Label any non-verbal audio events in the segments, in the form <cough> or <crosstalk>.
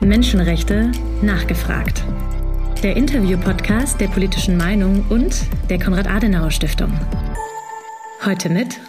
Menschenrechte nachgefragt. Der Interview-Podcast der politischen Meinung und der Konrad-Adenauer-Stiftung. Heute mit.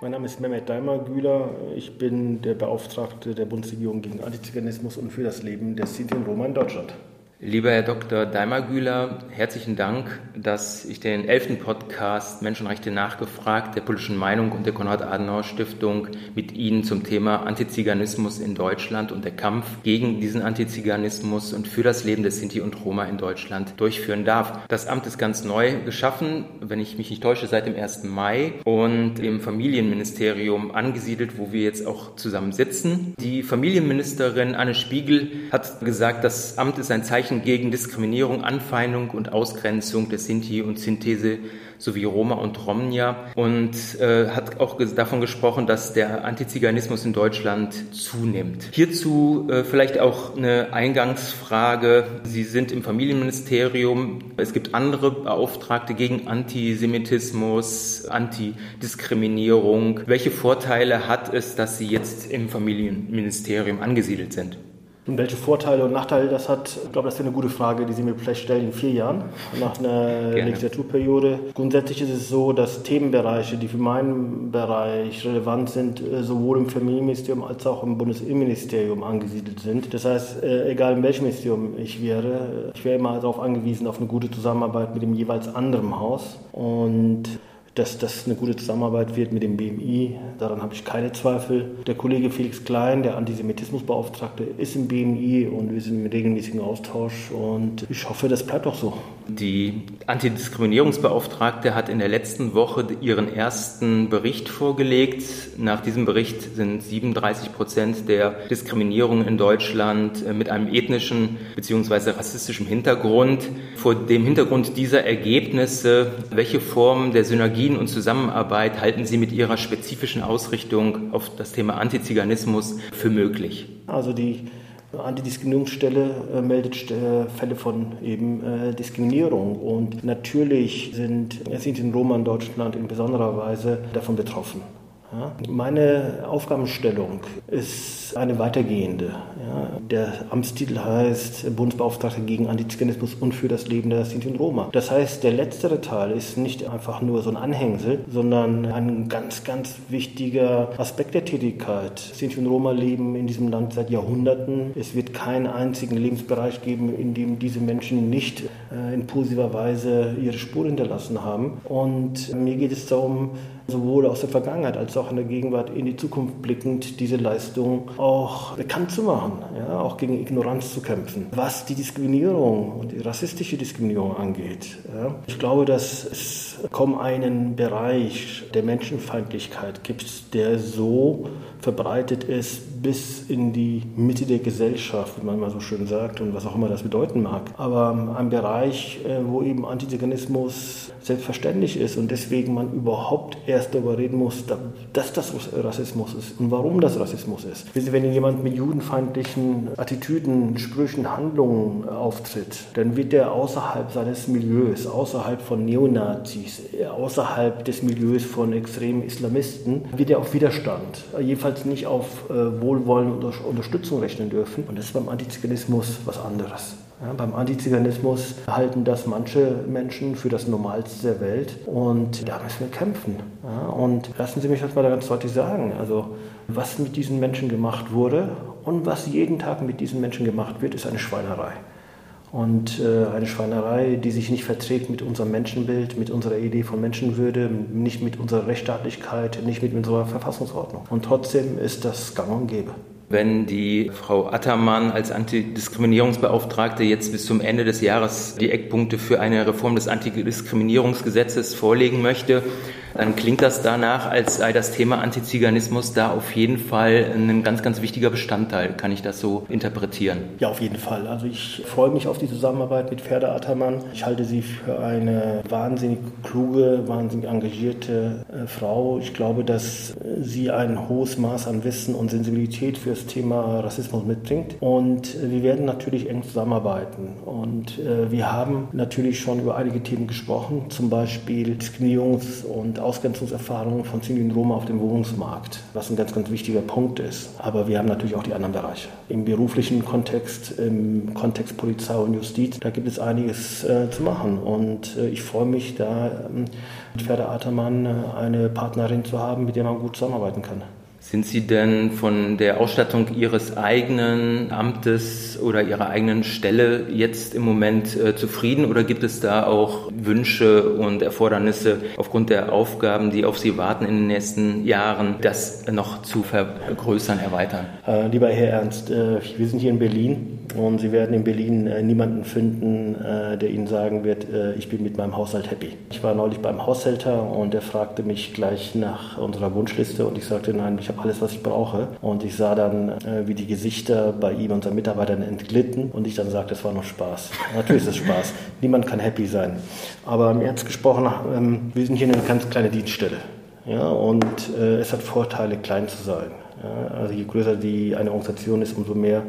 Mein Name ist Mehmet Daimar-Güler. Ich bin der Beauftragte der Bundesregierung gegen Antiziganismus und für das Leben der Sinti und Roma in Deutschland. Lieber Herr Dr. Daimar-Güler, herzlichen Dank, dass ich den elften Podcast Menschenrechte nachgefragt der politischen Meinung und der Konrad-Adenauer-Stiftung mit Ihnen zum Thema Antiziganismus in Deutschland und der Kampf gegen diesen Antiziganismus und für das Leben der Sinti und Roma in Deutschland durchführen darf. Das Amt ist ganz neu geschaffen, wenn ich mich nicht täusche, seit dem 1. Mai und im Familienministerium angesiedelt, wo wir jetzt auch zusammen sitzen. Die Familienministerin Anne Spiegel hat gesagt, das Amt ist ein Zeichen Zeichen gegen Diskriminierung, Anfeindung und Ausgrenzung der Sinti und Synthese sowie Roma und Romnia und äh, hat auch davon gesprochen, dass der Antiziganismus in Deutschland zunimmt. Hierzu äh, vielleicht auch eine Eingangsfrage. Sie sind im Familienministerium. Es gibt andere Beauftragte gegen Antisemitismus, Antidiskriminierung. Welche Vorteile hat es, dass Sie jetzt im Familienministerium angesiedelt sind? Und welche Vorteile und Nachteile das hat, ich glaube, das ist eine gute Frage, die Sie mir vielleicht stellen in vier Jahren, nach einer Gerne. Legislaturperiode. Grundsätzlich ist es so, dass Themenbereiche, die für meinen Bereich relevant sind, äh, sowohl im Familienministerium als auch im Bundesinnenministerium angesiedelt sind. Das heißt, äh, egal in welchem Ministerium ich wäre, ich wäre immer darauf angewiesen, auf eine gute Zusammenarbeit mit dem jeweils anderen Haus. Und dass das eine gute Zusammenarbeit wird mit dem BMI. Daran habe ich keine Zweifel. Der Kollege Felix Klein, der Antisemitismusbeauftragte, ist im BMI und wir sind im regelmäßigen Austausch und ich hoffe, das bleibt auch so. Die Antidiskriminierungsbeauftragte hat in der letzten Woche ihren ersten Bericht vorgelegt. Nach diesem Bericht sind 37 Prozent der Diskriminierung in Deutschland äh, mit einem ethnischen bzw. rassistischen Hintergrund. Vor dem Hintergrund dieser Ergebnisse, welche Formen der Synergie Synergien und Zusammenarbeit halten Sie mit Ihrer spezifischen Ausrichtung auf das Thema Antiziganismus für möglich? Also die Antidiskriminierungsstelle äh, meldet äh, Fälle von eben äh, Diskriminierung und natürlich sind Sinti und Roma in Deutschland in besonderer Weise davon betroffen. Meine Aufgabenstellung ist eine weitergehende. Der Amtstitel heißt Bundesbeauftragter gegen Antiziganismus und für das Leben der Sinti und Roma. Das heißt, der letztere Teil ist nicht einfach nur so ein Anhängsel, sondern ein ganz, ganz wichtiger Aspekt der Tätigkeit. Sinti und Roma leben in diesem Land seit Jahrhunderten. Es wird keinen einzigen Lebensbereich geben, in dem diese Menschen nicht äh, in positiver Weise ihre Spur hinterlassen haben. Und mir geht es darum, sowohl aus der Vergangenheit als auch in der Gegenwart in die Zukunft blickend diese Leistung auch bekannt zu machen, ja, auch gegen Ignoranz zu kämpfen. Was die Diskriminierung und die rassistische Diskriminierung angeht, ja, ich glaube, dass es kaum einen Bereich der Menschenfeindlichkeit gibt, der so verbreitet ist bis in die Mitte der Gesellschaft, wie man mal so schön sagt und was auch immer das bedeuten mag. Aber ein Bereich, äh, wo eben Antiziganismus selbstverständlich ist und deswegen man überhaupt erst darüber reden muss, dass das Rassismus ist und warum das Rassismus ist. Wenn jemand mit judenfeindlichen Attitüden, Sprüchen, Handlungen auftritt, dann wird er außerhalb seines Milieus, außerhalb von Neonazis, außerhalb des Milieus von extremen Islamisten, wird er auf Widerstand, jedenfalls nicht auf äh, Wohlwollen und Unterstützung rechnen dürfen. Und das ist beim Antiziganismus was anderes. Ja, beim Antiziganismus halten das manche Menschen für das Normalste der Welt und da müssen wir kämpfen. Ja, und lassen Sie mich das mal ganz deutlich sagen. Also, was mit diesen Menschen gemacht wurde und was jeden Tag mit diesen Menschen gemacht wird, ist eine Schweinerei. Und äh, eine Schweinerei, die sich nicht verträgt mit unserem Menschenbild, mit unserer Idee von Menschenwürde, nicht mit unserer Rechtsstaatlichkeit, nicht mit unserer Verfassungsordnung. Und trotzdem ist das gang und gäbe. Wenn die Frau Attermann als Antidiskriminierungsbeauftragte jetzt bis zum Ende des Jahres die Eckpunkte für eine Reform des Antidiskriminierungsgesetzes vorlegen möchte, dann klingt das danach, als sei das Thema Antiziganismus da auf jeden Fall ein ganz, ganz wichtiger Bestandteil. Kann ich das so interpretieren? Ja, auf jeden Fall. Also ich freue mich auf die Zusammenarbeit mit Ferda Attermann. Ich halte sie für eine wahnsinnig kluge, wahnsinnig engagierte äh, Frau. Ich glaube, dass sie ein hohes Maß an Wissen und Sensibilität für das Thema Rassismus mitbringt. Und wir werden natürlich eng zusammenarbeiten. Und äh, wir haben natürlich schon über einige Themen gesprochen, zum Beispiel Diskriminierungs- und Ausgrenzungserfahrungen von und Roma auf dem Wohnungsmarkt, was ein ganz, ganz wichtiger Punkt ist. Aber wir haben natürlich auch die anderen Bereiche. Im beruflichen Kontext, im Kontext Polizei und Justiz, da gibt es einiges äh, zu machen. Und äh, ich freue mich, da ähm, mit Ferda Atermann äh, eine Partnerin zu haben, mit der man gut zusammenarbeiten kann. Sind Sie denn von der Ausstattung Ihres eigenen Amtes oder Ihrer eigenen Stelle jetzt im Moment äh, zufrieden oder gibt es da auch Wünsche und Erfordernisse aufgrund der Aufgaben, die auf Sie warten in den nächsten Jahren, das noch zu vergrößern, erweitern? Äh, lieber Herr Ernst, äh, wir sind hier in Berlin und Sie werden in Berlin äh, niemanden finden, äh, der Ihnen sagen wird, äh, ich bin mit meinem Haushalt happy. Ich war neulich beim Haushälter und er fragte mich gleich nach unserer Wunschliste und ich sagte, nein, ich habe alles, was ich brauche. Und ich sah dann, äh, wie die Gesichter bei ihm und seinen Mitarbeitern entglitten und ich dann sagte, es war noch Spaß. Natürlich ist es Spaß. <laughs> Niemand kann happy sein. Aber im Ernst gesprochen, ähm, wir sind hier eine ganz kleine Dienststelle. Ja, und äh, es hat Vorteile, klein zu sein. Ja, also je größer die eine Organisation ist, umso mehr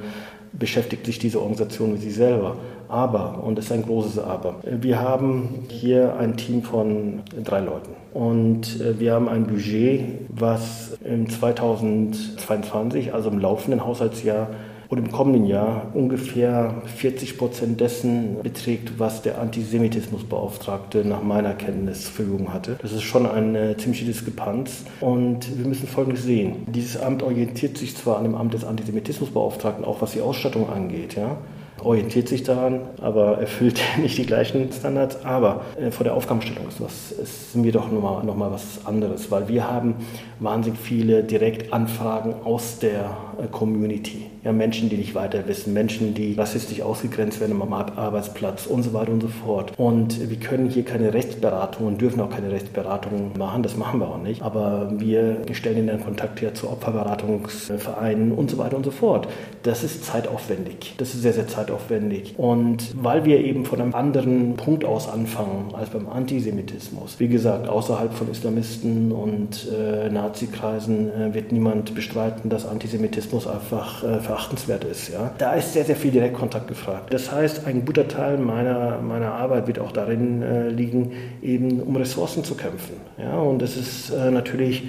beschäftigt sich diese Organisation mit sich selber. Aber, und das ist ein großes Aber, wir haben hier ein Team von drei Leuten. Und äh, wir haben ein Budget, was im 2022, also im laufenden Haushaltsjahr, und im kommenden Jahr ungefähr 40 Prozent dessen beträgt, was der Antisemitismusbeauftragte nach meiner Kenntnis zur Verfügung hatte. Das ist schon eine ziemliche Diskrepanz. Und wir müssen Folgendes sehen. Dieses Amt orientiert sich zwar an dem Amt des Antisemitismusbeauftragten, auch was die Ausstattung angeht. Ja? Orientiert sich daran, aber erfüllt <laughs> nicht die gleichen Standards. Aber äh, vor der Aufgabenstellung ist, was, ist mir doch nochmal noch mal was anderes, weil wir haben wahnsinnig viele Direktanfragen aus der Community. Ja, Menschen, die nicht weiter wissen, Menschen, die rassistisch ausgegrenzt werden am Arbeitsplatz und so weiter und so fort. Und wir können hier keine Rechtsberatung und dürfen auch keine Rechtsberatung machen, das machen wir auch nicht. Aber wir stellen ihnen dann Kontakt her zu Opferberatungsvereinen und so weiter und so fort. Das ist zeitaufwendig. Das ist sehr, sehr zeitaufwendig. Und weil wir eben von einem anderen Punkt aus anfangen als beim Antisemitismus, wie gesagt, außerhalb von Islamisten und äh, Nazikreisen äh, wird niemand bestreiten, dass Antisemitismus einfach äh, verachtenswert ist. Ja? Da ist sehr, sehr viel Direktkontakt gefragt. Das heißt, ein guter Teil meiner, meiner Arbeit wird auch darin äh, liegen, eben um Ressourcen zu kämpfen. Ja? Und das ist äh, natürlich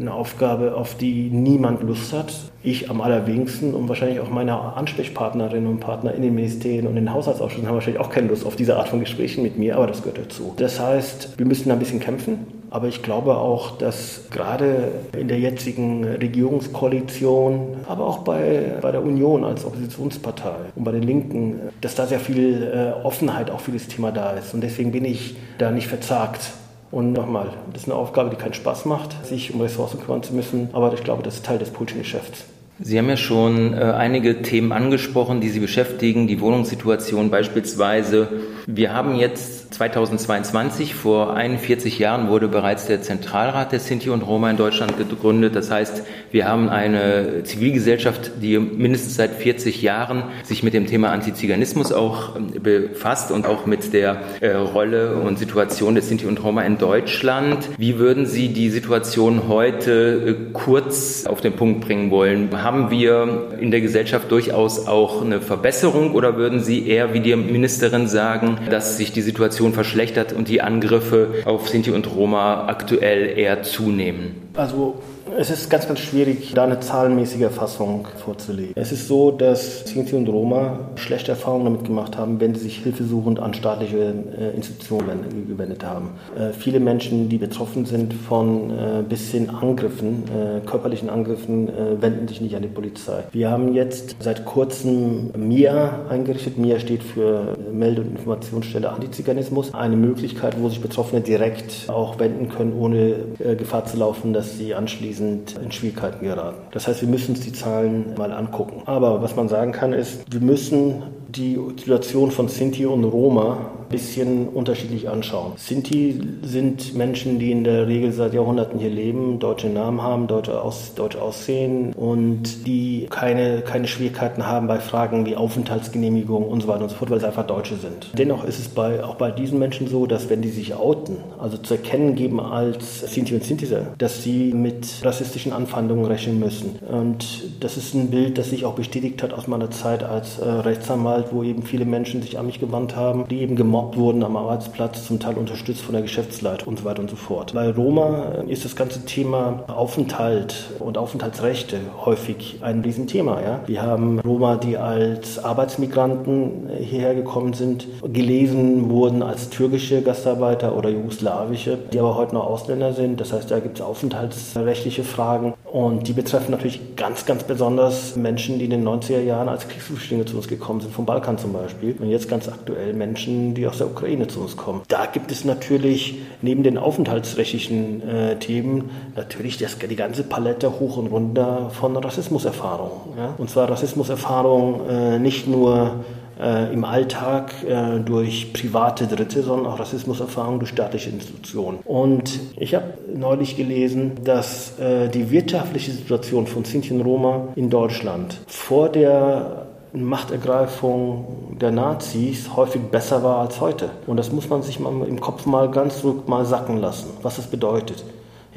eine Aufgabe, auf die niemand Lust hat. Ich am allerwenigsten und wahrscheinlich auch meine Ansprechpartnerinnen und Partner in den Ministerien und in den Haushaltsausschüssen haben wahrscheinlich auch keine Lust auf diese Art von Gesprächen mit mir, aber das gehört dazu. Das heißt, wir müssen ein bisschen kämpfen. Aber ich glaube auch, dass gerade in der jetzigen Regierungskoalition, aber auch bei, bei der Union als Oppositionspartei und bei den Linken, dass da sehr viel äh, Offenheit auch für das Thema da ist. Und deswegen bin ich da nicht verzagt. Und nochmal, das ist eine Aufgabe, die keinen Spaß macht, sich um Ressourcen kümmern zu müssen. Aber ich glaube, das ist Teil des politischen Geschäfts. Sie haben ja schon äh, einige Themen angesprochen, die Sie beschäftigen, die Wohnungssituation beispielsweise. Wir haben jetzt 2022, vor 41 Jahren wurde bereits der Zentralrat der Sinti und Roma in Deutschland gegründet. Das heißt, wir haben eine Zivilgesellschaft, die mindestens seit 40 Jahren sich mit dem Thema Antiziganismus auch ähm, befasst und auch mit der äh, Rolle und Situation der Sinti und Roma in Deutschland. Wie würden Sie die Situation heute äh, kurz auf den Punkt bringen wollen? Haben wir in der Gesellschaft durchaus auch eine Verbesserung oder würden Sie eher wie die Ministerin sagen, dass sich die Situation verschlechtert und die Angriffe auf Sinti und Roma aktuell eher zunehmen? Also es ist ganz, ganz schwierig, da eine zahlenmäßige Erfassung vorzulegen. Es ist so, dass Sinti und Roma schlechte Erfahrungen damit gemacht haben, wenn sie sich hilfesuchend an staatliche äh, Institutionen gewendet haben. Äh, viele Menschen, die betroffen sind von äh, bis hin Angriffen, körperlichen Angriffen, wenden sich nicht an die Polizei. Wir haben jetzt seit kurzem MIA eingerichtet. MIA steht für Melde- und Informationsstelle Antiziganismus. Eine Möglichkeit, wo sich Betroffene direkt auch wenden können, ohne Gefahr zu laufen, dass sie anschließend sind in Schwierigkeiten geraten. Das heißt, wir müssen uns die Zahlen mal angucken. Aber was man sagen kann, ist, wir müssen die Situation von Sinti und Roma bisschen unterschiedlich anschauen. Sinti sind Menschen, die in der Regel seit Jahrhunderten hier leben, deutsche Namen haben, deutsche, Aus, deutsch aussehen und die keine, keine Schwierigkeiten haben bei Fragen wie Aufenthaltsgenehmigung und so weiter und so fort, weil sie einfach Deutsche sind. Dennoch ist es bei, auch bei diesen Menschen so, dass wenn die sich outen, also zu erkennen geben als Sinti und Sintiser, dass sie mit rassistischen Anfeindungen rechnen müssen. Und das ist ein Bild, das sich auch bestätigt hat aus meiner Zeit als äh, Rechtsanwalt wo eben viele Menschen sich an mich gewandt haben, die eben gemobbt wurden am Arbeitsplatz, zum Teil unterstützt von der Geschäftsleitung und so weiter und so fort. Bei Roma ist das ganze Thema Aufenthalt und Aufenthaltsrechte häufig ein Riesenthema. Ja? Wir haben Roma, die als Arbeitsmigranten hierher gekommen sind, gelesen wurden als türkische Gastarbeiter oder jugoslawische, die aber heute noch Ausländer sind. Das heißt, da gibt es aufenthaltsrechtliche Fragen und die betreffen natürlich ganz, ganz besonders Menschen, die in den 90er Jahren als Kriegsflüchtlinge zu uns gekommen sind, vom Balkan zum Beispiel. Und jetzt ganz aktuell Menschen, die aus der Ukraine zu uns kommen. Da gibt es natürlich neben den aufenthaltsrechtlichen äh, Themen natürlich das, die ganze Palette hoch und runter von Rassismuserfahrungen. Ja? Und zwar Rassismuserfahrungen äh, nicht nur äh, im Alltag äh, durch private Dritte, sondern auch Rassismuserfahrungen durch staatliche Institutionen. Und ich habe neulich gelesen, dass äh, die wirtschaftliche Situation von Sinti und Roma in Deutschland vor der Machtergreifung der Nazis häufig besser war als heute. Und das muss man sich mal im Kopf mal ganz zurück mal sacken lassen, was das bedeutet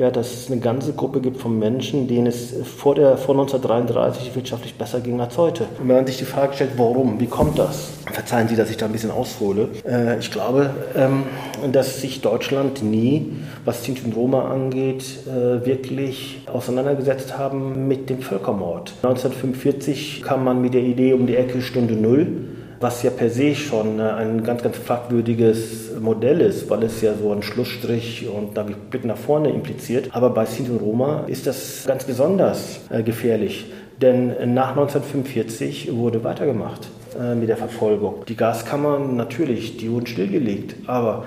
ja, dass es eine ganze Gruppe gibt von Menschen, denen es vor, der, vor 1933 wirtschaftlich besser ging als heute. Und wenn man sich die Frage stellt, warum, wie kommt das? Verzeihen Sie, dass ich da ein bisschen aushole. Äh, ich glaube, ähm, dass sich Deutschland nie, was Sinti und Roma angeht, äh, wirklich auseinandergesetzt haben mit dem Völkermord. 1945 kam man mit der Idee um die Ecke Stunde Null was ja per se schon äh, ein ganz, ganz fragwürdiges Modell ist, weil es ja so einen Schlussstrich und einen Blick nach vorne impliziert. Aber bei Sinti und Roma ist das ganz besonders äh, gefährlich, denn nach 1945 wurde weitergemacht äh, mit der Verfolgung. Die Gaskammern natürlich, die wurden stillgelegt, aber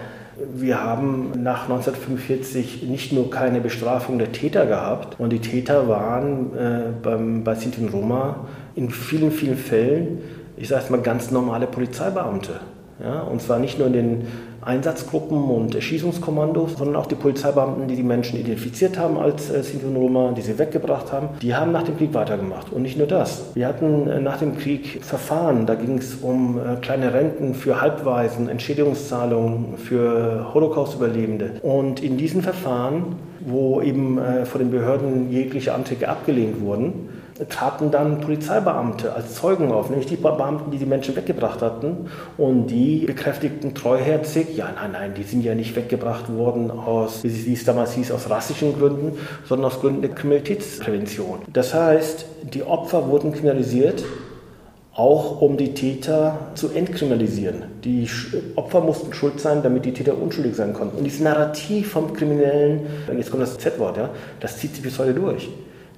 wir haben nach 1945 nicht nur keine Bestrafung der Täter gehabt, und die Täter waren äh, beim, bei Sinti und Roma in vielen, vielen Fällen ich sage es mal, ganz normale Polizeibeamte. Ja, und zwar nicht nur in den Einsatzgruppen und Erschießungskommandos, sondern auch die Polizeibeamten, die die Menschen identifiziert haben als äh, Sinti und Roma, die sie weggebracht haben, die haben nach dem Krieg weitergemacht. Und nicht nur das. Wir hatten äh, nach dem Krieg Verfahren, da ging es um äh, kleine Renten für Halbwaisen, Entschädigungszahlungen für Holocaust-Überlebende. Und in diesen Verfahren, wo eben äh, von den Behörden jegliche Anträge abgelehnt wurden, traten dann Polizeibeamte als Zeugen auf, nämlich die Beamten, die die Menschen weggebracht hatten. Und die bekräftigten treuherzig, ja, nein, nein, die sind ja nicht weggebracht worden aus, wie es damals hieß, aus rassischen Gründen, sondern aus Gründen der Kriminalitätsprävention. Das heißt, die Opfer wurden kriminalisiert, auch um die Täter zu entkriminalisieren. Die Opfer mussten schuld sein, damit die Täter unschuldig sein konnten. Und dieses Narrativ vom Kriminellen, jetzt kommt das Z-Wort, ja, das zieht sich bis heute durch.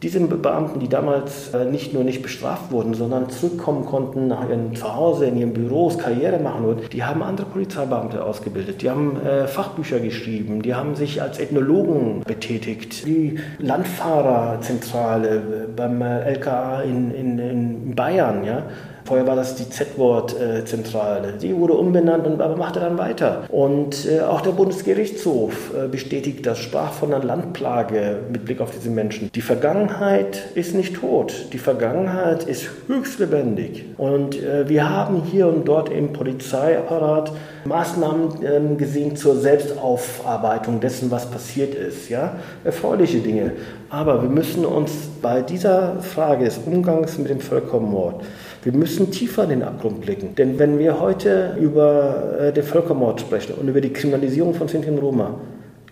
Diese Beamten, die damals äh, nicht nur nicht bestraft wurden, sondern zurückkommen konnten nach ihrem Zuhause, in ihren Büros, Karriere machen wollten, die haben andere Polizeibeamte ausgebildet, die haben äh, Fachbücher geschrieben, die haben sich als Ethnologen betätigt. Die Landfahrerzentrale äh, beim LKA in, in, in Bayern, ja, Vorher war das die Z-Wort-Zentrale. Die wurde umbenannt und machte dann weiter. Und äh, auch der Bundesgerichtshof äh, bestätigt das, sprach von einer Landplage mit Blick auf diese Menschen. Die Vergangenheit ist nicht tot. Die Vergangenheit ist höchst lebendig. Und äh, wir haben hier und dort im Polizeiapparat Maßnahmen ähm, gesehen zur Selbstaufarbeitung dessen, was passiert ist. Ja? Erfreuliche Dinge. Aber wir müssen uns bei dieser Frage des Umgangs mit dem Völkermord wir müssen tiefer in den Abgrund blicken. Denn wenn wir heute über äh, den Völkermord sprechen und über die Kriminalisierung von Sinti und Roma,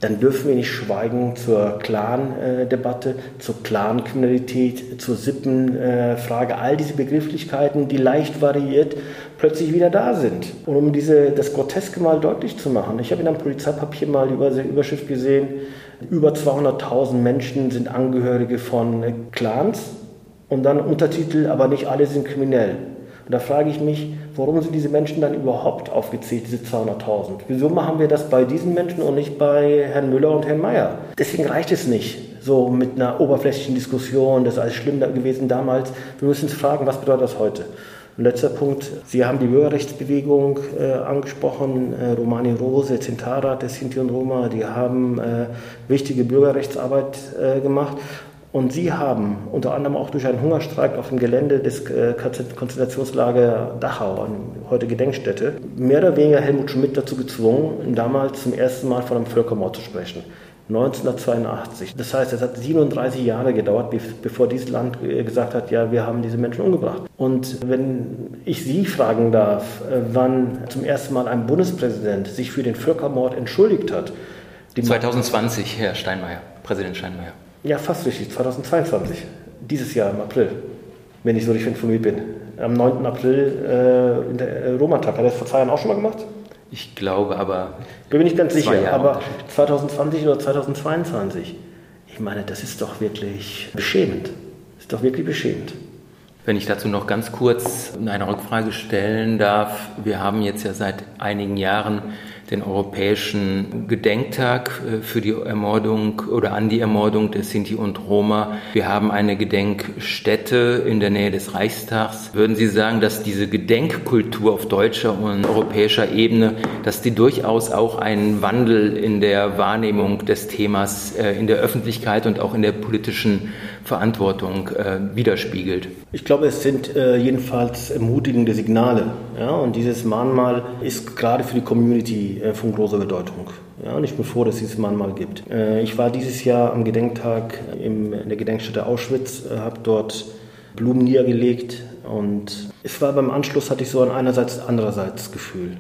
dann dürfen wir nicht schweigen zur Clan-Debatte, zur Clan-Kriminalität, zur Sippenfrage. All diese Begrifflichkeiten, die leicht variiert, plötzlich wieder da sind. Und um diese, das Groteske mal deutlich zu machen, ich habe in einem Polizeipapier mal die Überschrift gesehen, über 200.000 Menschen sind Angehörige von Clans und dann Untertitel, aber nicht alle sind kriminell. Und da frage ich mich, warum sind diese Menschen dann überhaupt aufgezählt, diese 200.000? Wieso machen wir das bei diesen Menschen und nicht bei Herrn Müller und Herrn Mayer? Deswegen reicht es nicht, so mit einer oberflächlichen Diskussion, das ist alles schlimm gewesen damals. Wir müssen uns fragen, was bedeutet das heute? Und letzter Punkt, Sie haben die Bürgerrechtsbewegung äh, angesprochen, äh, Romani Rose, Centara der Sinti und Roma, die haben äh, wichtige Bürgerrechtsarbeit äh, gemacht. Und sie haben unter anderem auch durch einen Hungerstreik auf dem Gelände des äh, Konzentrationslager Dachau, heute Gedenkstätte, mehr oder weniger Helmut Schmidt dazu gezwungen, damals zum ersten Mal von einem Völkermord zu sprechen. 1982. Das heißt, es hat 37 Jahre gedauert, bevor dieses Land äh, gesagt hat, ja, wir haben diese Menschen umgebracht. Und wenn ich Sie fragen darf, äh, wann zum ersten Mal ein Bundespräsident sich für den Völkermord entschuldigt hat. 2020, Herr Steinmeier, Präsident Steinmeier. Ja, fast richtig, 2022, dieses Jahr im April, wenn ich so richtig informiert bin. Am 9. April äh, in der äh, Roma-Tag. Hat er das vor zwei Jahren auch schon mal gemacht? Ich glaube aber. Bin mir nicht ganz sicher, aber 2020 oder 2022. Ich meine, das ist doch wirklich beschämend. Das ist doch wirklich beschämend. Wenn ich dazu noch ganz kurz eine Rückfrage stellen darf. Wir haben jetzt ja seit einigen Jahren den Europäischen Gedenktag äh, für die Ermordung oder an die Ermordung der Sinti und Roma. Wir haben eine Gedenkstätte in der Nähe des Reichstags. Würden Sie sagen, dass diese Gedenkkultur auf deutscher und europäischer Ebene, dass die durchaus auch einen Wandel in der Wahrnehmung des Themas äh, in der Öffentlichkeit und auch in der politischen Verantwortung äh, widerspiegelt? Ich glaube, es sind äh, jedenfalls ermutigende Signale. Ja? Und dieses Mahnmal ist gerade für die Community äh, von großer Bedeutung. Ja, und ich bin froh, dass es dieses Mahnmal gibt. Äh, ich war dieses Jahr am Gedenktag im, in der Gedenkstätte Auschwitz, äh, habe dort Blumen niedergelegt und es war beim Anschluss hatte ich so ein einerseits andererseits Gefühl.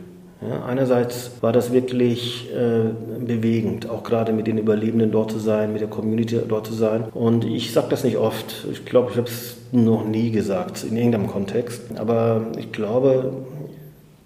Ja, einerseits war das wirklich äh, bewegend, auch gerade mit den Überlebenden dort zu sein, mit der Community dort zu sein. Und ich sage das nicht oft. Ich glaube, ich habe es noch nie gesagt in irgendeinem Kontext. Aber ich glaube,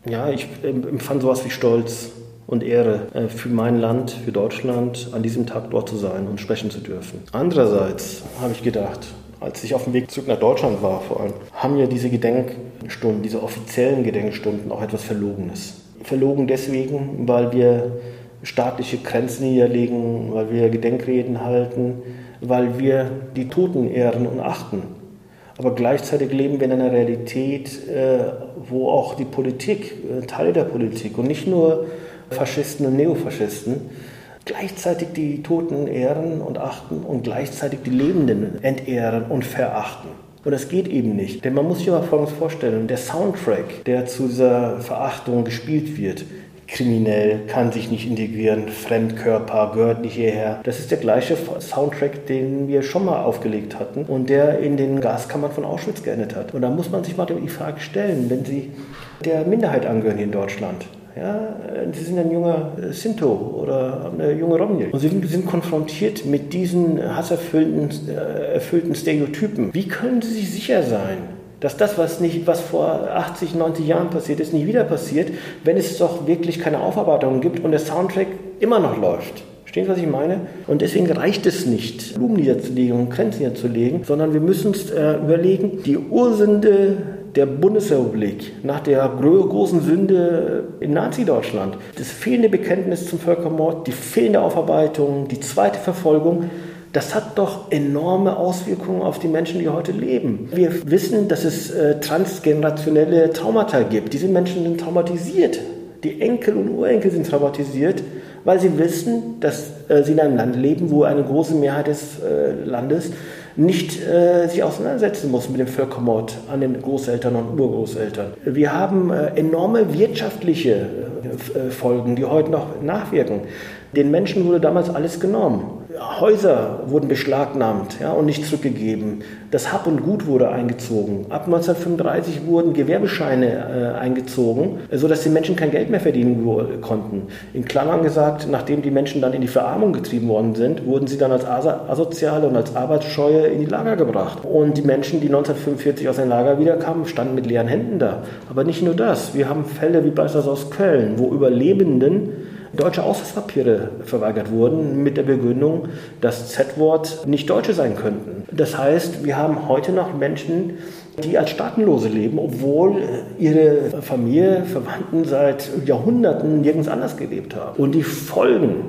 ja, ich empfand sowas wie Stolz und Ehre äh, für mein Land, für Deutschland, an diesem Tag dort zu sein und sprechen zu dürfen. Andererseits habe ich gedacht, als ich auf dem Weg zurück nach Deutschland war vor allem, haben ja diese Gedenkstunden, diese offiziellen Gedenkstunden auch etwas Verlogenes verlogen deswegen, weil wir staatliche Grenzen niederlegen, weil wir Gedenkreden halten, weil wir die Toten ehren und achten. Aber gleichzeitig leben wir in einer Realität, äh, wo auch die Politik, äh, Teile der Politik und nicht nur Faschisten und Neofaschisten, gleichzeitig die Toten ehren und achten und gleichzeitig die Lebenden entehren und verachten. Und das geht eben nicht. Denn man muss sich mal Folgendes vorstellen. Der Soundtrack, der zu dieser Verachtung gespielt wird, kriminell, kann sich nicht integrieren, Fremdkörper, gehört nicht hierher. Das ist der gleiche Soundtrack, den wir schon mal aufgelegt hatten und der in den Gaskammern von Auschwitz geendet hat. Und da muss man sich mal die Frage stellen, wenn Sie der Minderheit angehören hier in Deutschland, ja, Sie sind ein junger Sinto oder eine junge Romney. Und Sie sind konfrontiert mit diesen hasserfüllten äh, erfüllten Stereotypen. Wie können Sie sich sicher sein, dass das, was, nicht, was vor 80, 90 Jahren passiert ist, nicht wieder passiert, wenn es doch wirklich keine Aufarbeitung gibt und der Soundtrack immer noch läuft? Verstehen Sie, was ich meine? Und deswegen reicht es nicht, Blumen niederzulegen und Grenzen niederzulegen, sondern wir müssen uns äh, überlegen, die Ursünde der Bundesrepublik nach der großen Sünde in Nazi-Deutschland, das fehlende Bekenntnis zum Völkermord, die fehlende Aufarbeitung, die zweite Verfolgung, das hat doch enorme Auswirkungen auf die Menschen, die heute leben. Wir wissen, dass es äh, transgenerationelle Traumata gibt. Diese Menschen sind traumatisiert. Die Enkel und Urenkel sind traumatisiert, weil sie wissen, dass äh, sie in einem Land leben, wo eine große Mehrheit des äh, Landes nicht äh, sich auseinandersetzen muss mit dem Völkermord an den Großeltern und Urgroßeltern. Wir haben äh, enorme wirtschaftliche äh, Folgen, die heute noch nachwirken. Den Menschen wurde damals alles genommen. Häuser wurden beschlagnahmt ja, und nicht zurückgegeben. Das Hab und Gut wurde eingezogen. Ab 1935 wurden Gewerbescheine äh, eingezogen, sodass die Menschen kein Geld mehr verdienen konnten. In Klammern gesagt, nachdem die Menschen dann in die Verarmung getrieben worden sind, wurden sie dann als Asoziale und als Arbeitsscheue in die Lager gebracht. Und die Menschen, die 1945 aus den Lager wiederkamen, standen mit leeren Händen da. Aber nicht nur das. Wir haben Fälle wie beispielsweise aus Köln, wo Überlebenden deutsche Ausweispapiere verweigert wurden mit der Begründung, dass Z-Wort nicht Deutsche sein könnten. Das heißt, wir haben heute noch Menschen, die als Staatenlose leben, obwohl ihre Familie, Verwandten seit Jahrhunderten nirgends anders gelebt haben. Und die Folgen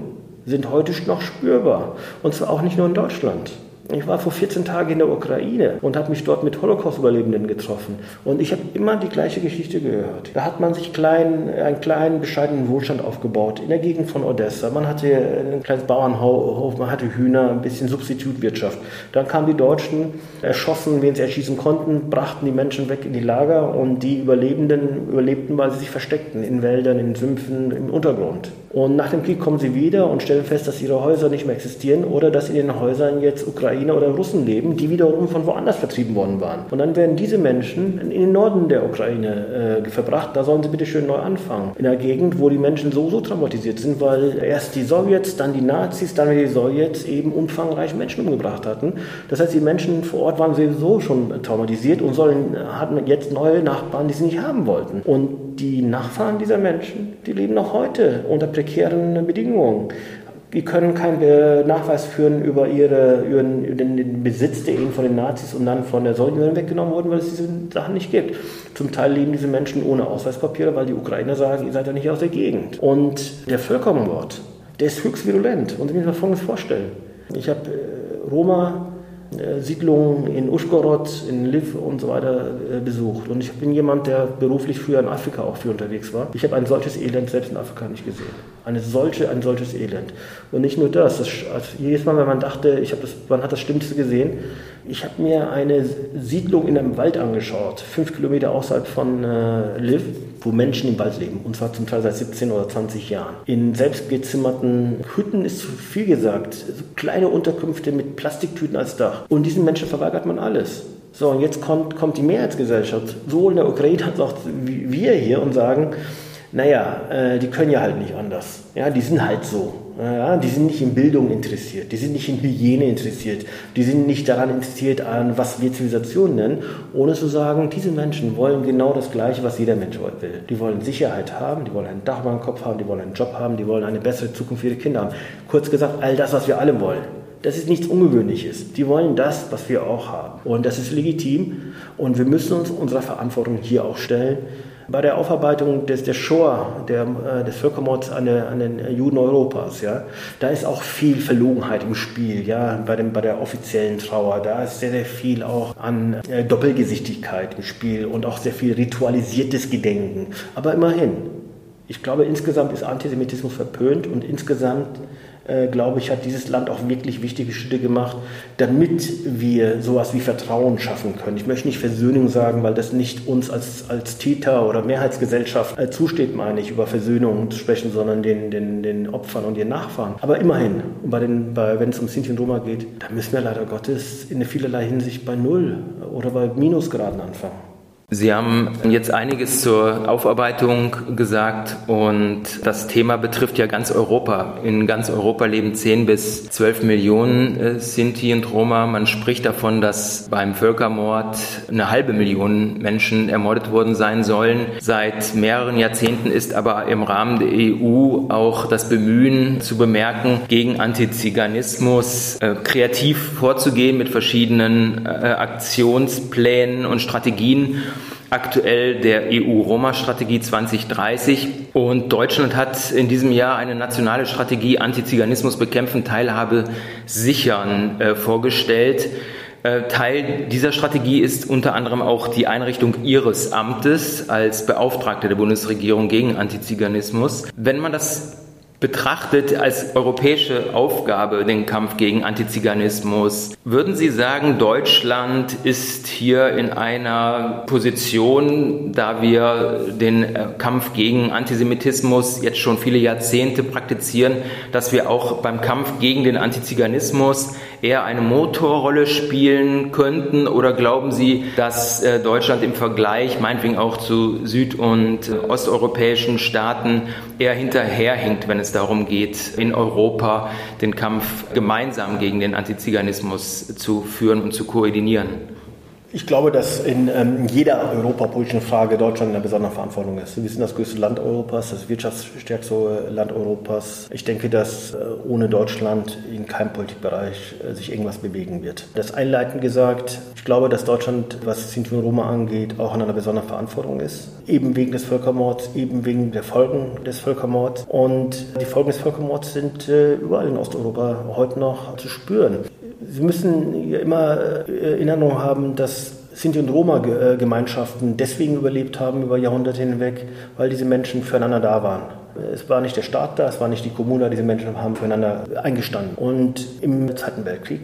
sind heute noch spürbar. Und zwar auch nicht nur in Deutschland. Ich war vor 14 Tagen in der Ukraine und habe mich dort mit Holocaust-Überlebenden getroffen. Und ich habe immer die gleiche Geschichte gehört. Da hat man sich klein, einen kleinen, bescheidenen Wohlstand aufgebaut in der Gegend von Odessa. Man hatte ein kleines Bauernhof, man hatte Hühner, ein bisschen Substitutwirtschaft. Dann kamen die Deutschen, erschossen, wen sie erschießen konnten, brachten die Menschen weg in die Lager und die Überlebenden überlebten, weil sie sich versteckten in Wäldern, in Sümpfen, im Untergrund. Und nach dem Krieg kommen sie wieder und stellen fest, dass ihre Häuser nicht mehr existieren oder dass in den Häusern jetzt Ukrainer oder Russen leben, die wiederum von woanders vertrieben worden waren. Und dann werden diese Menschen in den Norden der Ukraine äh, verbracht. Da sollen sie bitte schön neu anfangen. In einer Gegend, wo die Menschen so, so traumatisiert sind, weil erst die Sowjets, dann die Nazis, dann die Sowjets eben umfangreich Menschen umgebracht hatten. Das heißt, die Menschen vor Ort waren sowieso schon traumatisiert und sollen, hatten jetzt neue Nachbarn, die sie nicht haben wollten. Und die Nachfahren dieser Menschen, die leben noch heute unter prekären Bedingungen. Die können keinen Nachweis führen über, ihre, über den Besitz, der ihnen von den Nazis und dann von der Sowjetunion weggenommen wurde, weil es diese Sachen nicht gibt. Zum Teil leben diese Menschen ohne Ausweispapiere, weil die Ukrainer sagen, ihr seid ja nicht aus der Gegend. Und der Völkermord, der ist höchst virulent. Und Sie müssen sich Folgendes vorstellen. Ich habe äh, Roma Siedlungen in Uschgorod, in Liv und so weiter äh, besucht. Und ich bin jemand, der beruflich früher in Afrika auch viel unterwegs war. Ich habe ein solches Elend selbst in Afrika nicht gesehen. Eine solche, ein solches Elend. Und nicht nur das. das also jedes Mal, wenn man dachte, ich das, man hat das Schlimmste gesehen, ich habe mir eine Siedlung in einem Wald angeschaut, fünf Kilometer außerhalb von äh, Liv, wo Menschen im Wald leben. Und zwar zum Teil seit 17 oder 20 Jahren. In selbstgezimmerten Hütten ist zu viel gesagt. So kleine Unterkünfte mit Plastiktüten als Dach. Und diesen Menschen verweigert man alles. So, und jetzt kommt, kommt die Mehrheitsgesellschaft, sowohl in der Ukraine als auch wir hier, und sagen, naja, äh, die können ja halt nicht anders. Ja, die sind halt so. Ja, die sind nicht in Bildung interessiert, die sind nicht in Hygiene interessiert, die sind nicht daran interessiert, an was wir Zivilisation nennen, ohne zu sagen, diese Menschen wollen genau das Gleiche, was jeder Mensch will. Die wollen Sicherheit haben, die wollen ein Dach über dem Kopf haben, die wollen einen Job haben, die wollen eine bessere Zukunft für ihre Kinder haben. Kurz gesagt, all das, was wir alle wollen. Das ist nichts Ungewöhnliches. Die wollen das, was wir auch haben. Und das ist legitim. Und wir müssen uns unserer Verantwortung hier auch stellen bei der Aufarbeitung des, der Shoah, der, äh, des Völkermords an, der, an, den Juden Europas, ja, da ist auch viel Verlogenheit im Spiel, ja, bei, dem, bei der offiziellen Trauer. Da ist sehr, sehr viel auch an äh, Doppelgesichtigkeit im Spiel und auch sehr viel ritualisiertes Gedenken. Aber immerhin, ich glaube, insgesamt ist Antisemitismus verpönt und insgesamt äh, glaube ich, hat dieses Land auch wirklich wichtige Schritte gemacht, damit wir sowas wie Vertrauen schaffen können. Ich möchte nicht Versöhnung sagen, weil das nicht uns als, als Täter oder Mehrheitsgesellschaft äh, zusteht, meine ich, über Versöhnung zu sprechen, sondern den, den, den Opfern und ihren Nachfahren. Aber immerhin, bei bei, wenn es um Sinti und Roma geht, da müssen wir leider Gottes in vielerlei Hinsicht bei Null oder bei Minusgraden anfangen. Sie haben jetzt einiges zur Aufarbeitung gesagt und das Thema betrifft ja ganz Europa. In ganz Europa leben 10 bis 12 Millionen äh, Sinti und Roma. Man spricht davon, dass beim Völkermord eine halbe Million Menschen ermordet worden sein sollen. Seit mehreren Jahrzehnten ist aber im Rahmen der EU auch das Bemühen zu bemerken, gegen Antiziganismus äh, kreativ vorzugehen mit verschiedenen äh, Aktionsplänen und Strategien aktuell der EU-Roma-Strategie 2030. Und Deutschland hat in diesem Jahr eine nationale Strategie Antiziganismus bekämpfen, Teilhabe sichern äh, vorgestellt. Äh, Teil dieser Strategie ist unter anderem auch die Einrichtung Ihres Amtes als Beauftragte der Bundesregierung gegen Antiziganismus. Wenn man das betrachtet als europäische Aufgabe den Kampf gegen Antiziganismus. Würden Sie sagen, Deutschland ist hier in einer Position, da wir den äh, Kampf gegen Antisemitismus jetzt schon viele Jahrzehnte praktizieren, dass wir auch beim Kampf gegen den Antiziganismus eher eine Motorrolle spielen könnten? Oder glauben Sie, dass äh, Deutschland im Vergleich, meinetwegen auch zu süd- und äh, osteuropäischen Staaten, eher hinterherhinkt, wenn es darum geht, in Europa den Kampf gemeinsam gegen den Antiziganismus zu führen und zu koordinieren? Ich glaube, dass in ähm, jeder europapolitischen Frage Deutschland in einer besonderen Verantwortung ist. Wir sind das größte Land Europas, das wirtschaftsstärkste Land Europas. Ich denke, dass äh, ohne Deutschland in keinem Politikbereich äh, sich irgendwas bewegen wird. Das einleitend gesagt, ich glaube, dass Deutschland, was Sinti und Roma angeht, auch in einer besonderen Verantwortung ist. Eben wegen des Völkermords, eben wegen der Folgen des Völkermords. Und die Folgen des Völkermords sind äh, überall in Osteuropa heute noch zu spüren. Sie müssen immer äh, Erinnerung haben, dass Sinti- und Roma-Gemeinschaften deswegen überlebt haben über Jahrhunderte hinweg, weil diese Menschen füreinander da waren. Es war nicht der Staat da, es war nicht die Kommune, diese Menschen haben füreinander eingestanden. Und im Zweiten Weltkrieg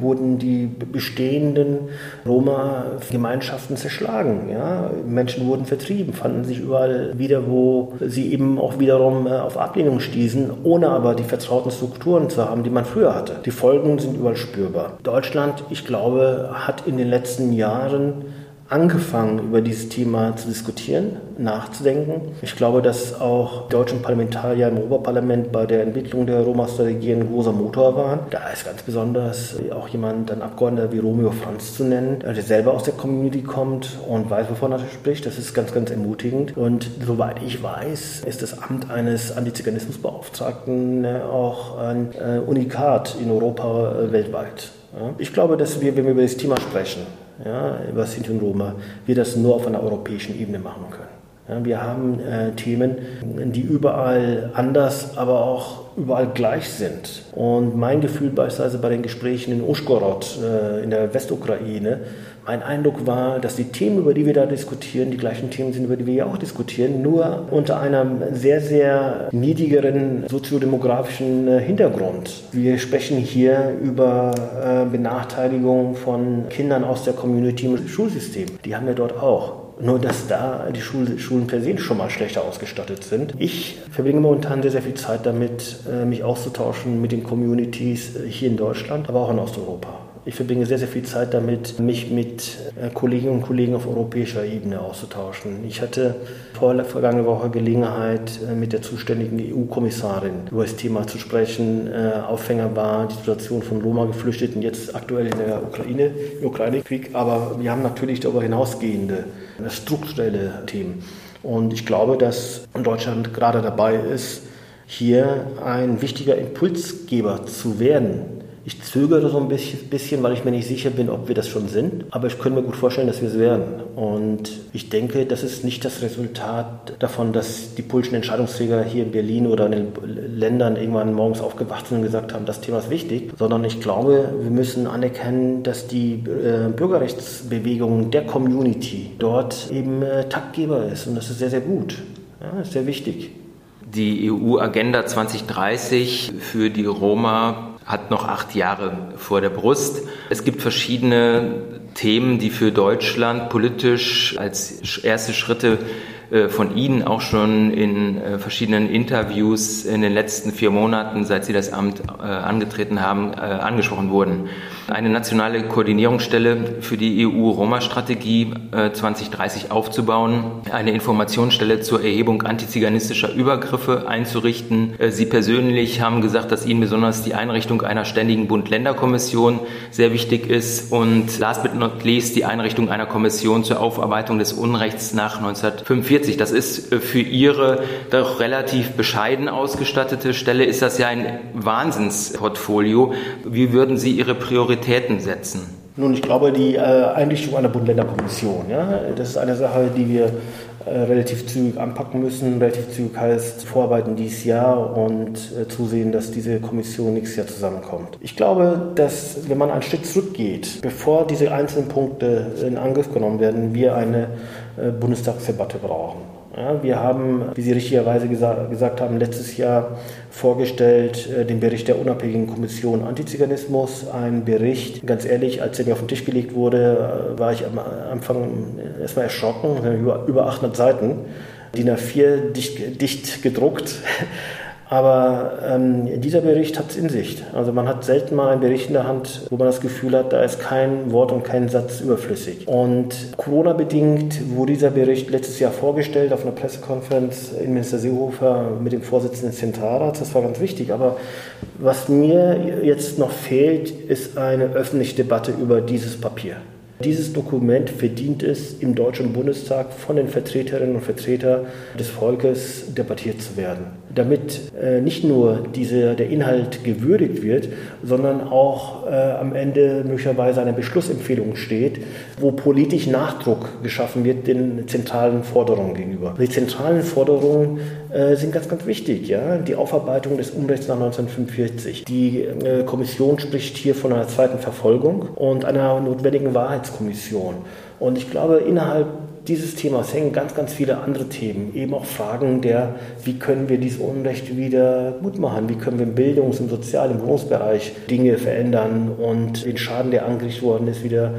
wurden die bestehenden Roma-Gemeinschaften zerschlagen. Ja? Menschen wurden vertrieben, fanden sich überall wieder, wo sie eben auch wiederum äh, auf Ablehnung stießen, ohne aber die vertrauten Strukturen zu haben, die man früher hatte. Die Folgen sind überall spürbar. Deutschland, ich glaube, hat in den letzten Jahren angefangen, über dieses Thema zu diskutieren, nachzudenken. Ich glaube, dass auch deutschen Parlamentarier im Oberparlament bei der Entwicklung der Roma-Strategie ein großer Motor waren. Da ist ganz besonders auch jemand, ein Abgeordneter wie Romeo Franz zu nennen, der selber aus der Community kommt und weiß, wovon er spricht. Das ist ganz, ganz ermutigend. Und soweit ich weiß, ist das Amt eines Antiziganismusbeauftragten auch ein äh, Unikat in Europa äh, weltweit. Ich glaube, dass wir, wenn wir über das Thema sprechen, ja, über Sinti und Roma, wir das nur auf einer europäischen Ebene machen können. Ja, wir haben äh, Themen, die überall anders, aber auch überall gleich sind. Und mein Gefühl beispielsweise bei den Gesprächen in Uschgorod äh, in der Westukraine, mein Eindruck war, dass die Themen, über die wir da diskutieren, die gleichen Themen sind, über die wir ja auch diskutieren, nur unter einem sehr, sehr niedrigeren soziodemografischen äh, Hintergrund. Wir sprechen hier über äh, Benachteiligung von Kindern aus der Community im Schulsystem. Die haben wir dort auch. Nur, dass da die Schul Schulen per se schon mal schlechter ausgestattet sind. Ich verbringe momentan sehr, sehr viel Zeit damit, äh, mich auszutauschen mit den Communities hier in Deutschland, aber auch in Osteuropa. Ich verbringe sehr, sehr viel Zeit damit, mich mit äh, Kolleginnen und Kollegen auf europäischer Ebene auszutauschen. Ich hatte vor vergangene Woche Gelegenheit, äh, mit der zuständigen EU-Kommissarin über das Thema zu sprechen. Äh, Aufhänger war die Situation von Roma-Geflüchteten, jetzt aktuell in der Ukraine, im Ukraine-Krieg. Aber wir haben natürlich darüber hinausgehende strukturelle Themen. Und ich glaube, dass Deutschland gerade dabei ist, hier ein wichtiger Impulsgeber zu werden ich zögere so ein bisschen, weil ich mir nicht sicher bin, ob wir das schon sind. Aber ich könnte mir gut vorstellen, dass wir es werden. Und ich denke, das ist nicht das Resultat davon, dass die politischen Entscheidungsträger hier in Berlin oder in den Ländern irgendwann morgens aufgewacht sind und gesagt haben, das Thema ist wichtig. Sondern ich glaube, wir müssen anerkennen, dass die äh, Bürgerrechtsbewegung der Community dort eben äh, Taktgeber ist. Und das ist sehr, sehr gut. Ja, ist sehr wichtig. Die EU-Agenda 2030 für die Roma hat noch acht Jahre vor der Brust. Es gibt verschiedene Themen, die für Deutschland politisch als erste Schritte äh, von Ihnen auch schon in äh, verschiedenen Interviews in den letzten vier Monaten, seit Sie das Amt äh, angetreten haben, angesprochen wurden. Eine nationale Koordinierungsstelle für die EU-Roma-Strategie 2030 aufzubauen, eine Informationsstelle zur Erhebung antiziganistischer Übergriffe einzurichten. Sie persönlich haben gesagt, dass Ihnen besonders die Einrichtung einer ständigen Bund-Länder-Kommission sehr wichtig ist und last but not least die Einrichtung einer Kommission zur Aufarbeitung des Unrechts nach 1945 40. Das ist äh, für Ihre doch relativ bescheiden ausgestattete Stelle, ist das ja ein Wahnsinnsportfolio. Wie würden Sie Ihre Prioritäten setzen? Nun, ich glaube, die äh, Einrichtung einer Bund-Länder-Kommission, ja, das ist eine Sache, die wir äh, relativ zügig anpacken müssen. Relativ zügig heißt vorarbeiten dieses Jahr und äh, zusehen, dass diese Kommission nächstes Jahr zusammenkommt. Ich glaube, dass wenn man einen Schritt zurückgeht, bevor diese einzelnen Punkte in Angriff genommen werden, wir eine äh, Bundestagsdebatte brauchen. Ja, wir haben, wie Sie richtigerweise gesa gesagt haben, letztes Jahr vorgestellt äh, den Bericht der unabhängigen Kommission Antiziganismus. Ein Bericht, ganz ehrlich, als er mir auf den Tisch gelegt wurde, äh, war ich am Anfang erstmal erschrocken, über, über 800 Seiten. DIN A4 dicht, dicht gedruckt. Aber ähm, dieser Bericht hat es in sich. Also man hat selten mal einen Bericht in der Hand, wo man das Gefühl hat, da ist kein Wort und kein Satz überflüssig. Und Corona-bedingt wurde dieser Bericht letztes Jahr vorgestellt auf einer Pressekonferenz in Minister Seehofer mit dem Vorsitzenden des Zentralrats. Das war ganz wichtig. Aber was mir jetzt noch fehlt, ist eine öffentliche Debatte über dieses Papier. Dieses Dokument verdient es, im Deutschen Bundestag von den Vertreterinnen und Vertretern des Volkes debattiert zu werden, damit äh, nicht nur diese, der Inhalt gewürdigt wird, sondern auch äh, am Ende möglicherweise eine Beschlussempfehlung steht, wo politisch Nachdruck geschaffen wird den zentralen Forderungen gegenüber. Die zentralen Forderungen äh, sind ganz, ganz wichtig. Ja? Die Aufarbeitung des Unrechts nach 1945. Die äh, Kommission spricht hier von einer zweiten Verfolgung und einer notwendigen Wahrheitskommission. Und ich glaube, innerhalb dieses Themas hängen ganz, ganz viele andere Themen. Eben auch Fragen der, wie können wir dieses Unrecht wieder gut machen? Wie können wir im Bildungs-, im Sozial-, im Wohnungsbereich Dinge verändern und den Schaden, der angerichtet worden ist, wieder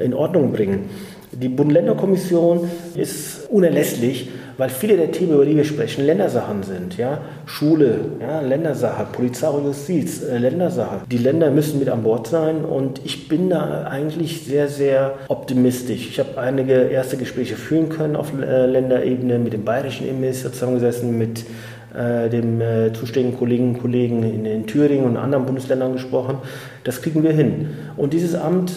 in Ordnung bringen? Die Bund-Länder-Kommission ist unerlässlich, weil viele der Themen, über die wir sprechen, Ländersachen sind. Ja? Schule, ja, Ländersache, Polizei und Justiz, äh, Ländersache. Die Länder müssen mit an Bord sein und ich bin da eigentlich sehr, sehr optimistisch. Ich habe einige erste Gespräche führen können auf äh, Länderebene mit dem bayerischen Innenminister zusammengesessen, mit äh, dem äh, zuständigen Kolleginnen und Kollegen in, in, Thüringen und anderen Bundesländern gesprochen. Das kriegen wir hin. Und dieses Amt,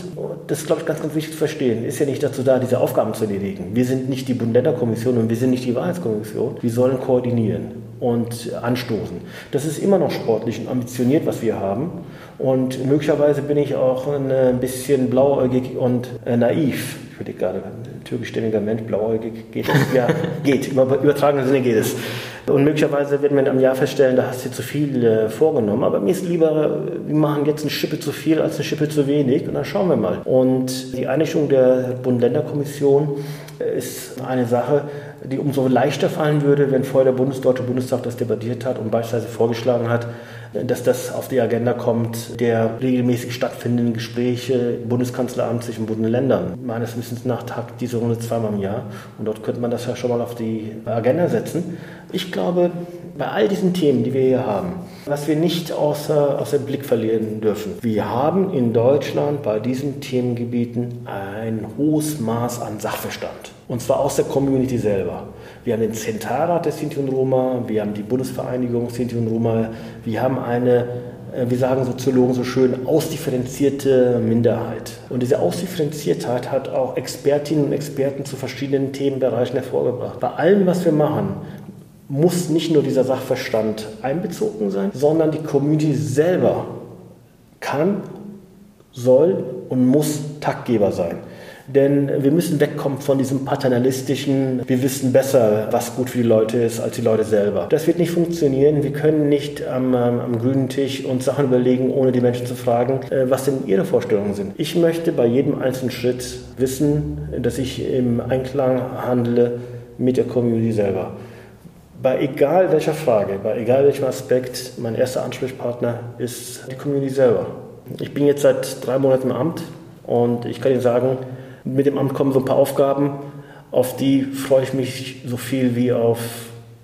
das ist, glaube ich, ganz, ganz wichtig zu verstehen, ist ja nicht dazu da, diese Aufgaben zu erledigen. Wir sind nicht die Bund-Länder-Kommission und wir sind nicht die Wahrheitskommission. Wir sollen koordinieren und anstoßen. Das ist immer noch sportlich und ambitioniert, was wir haben. Und möglicherweise bin ich auch ein bisschen blauäugig und äh, naiv. Ich würde gerade, ein türkischstämmiger Mensch, blauäugig, geht das? Ja, <laughs> geht. Im übertragenen Sinne geht es. Und möglicherweise wird man am Jahr feststellen, da hast du zu viel äh, vorgenommen. Aber mir ist lieber, wir machen jetzt eine Schippe zu viel als eine Schippe zu wenig und dann schauen wir mal. Und die Einigung der Bund-Länder-Kommission äh, ist eine Sache, die umso leichter fallen würde, wenn vorher der Bundesdeutsche Bundestag das debattiert hat und beispielsweise vorgeschlagen hat, dass das auf die Agenda kommt, der regelmäßig stattfindenden Gespräche im Bundeskanzleramt zwischen Bund und Ländern. Meines Wissens nach tagt diese Runde zweimal im Jahr und dort könnte man das ja schon mal auf die Agenda setzen. Ich glaube, bei all diesen Themen, die wir hier haben, was wir nicht außer, außer Blick verlieren dürfen. Wir haben in Deutschland bei diesen Themengebieten ein hohes Maß an Sachverstand. Und zwar aus der Community selber. Wir haben den Zentralrat der Sinti und Roma, wir haben die Bundesvereinigung Sinti und Roma, wir haben eine, äh, wie sagen Soziologen so schön, ausdifferenzierte Minderheit. Und diese Ausdifferenziertheit hat auch Expertinnen und Experten zu verschiedenen Themenbereichen hervorgebracht. Bei allem, was wir machen, muss nicht nur dieser Sachverstand einbezogen sein, sondern die Community selber kann, soll und muss Taktgeber sein. Denn wir müssen wegkommen von diesem paternalistischen, wir wissen besser, was gut für die Leute ist, als die Leute selber. Das wird nicht funktionieren. Wir können nicht am, am grünen Tisch uns Sachen überlegen, ohne die Menschen zu fragen, äh, was denn ihre Vorstellungen sind. Ich möchte bei jedem einzelnen Schritt wissen, dass ich im Einklang handle mit der Community selber. Bei egal welcher Frage, bei egal welchem Aspekt, mein erster Ansprechpartner ist die Community selber. Ich bin jetzt seit drei Monaten im Amt und ich kann Ihnen sagen, mit dem Amt kommen so ein paar Aufgaben, auf die freue ich mich so viel wie auf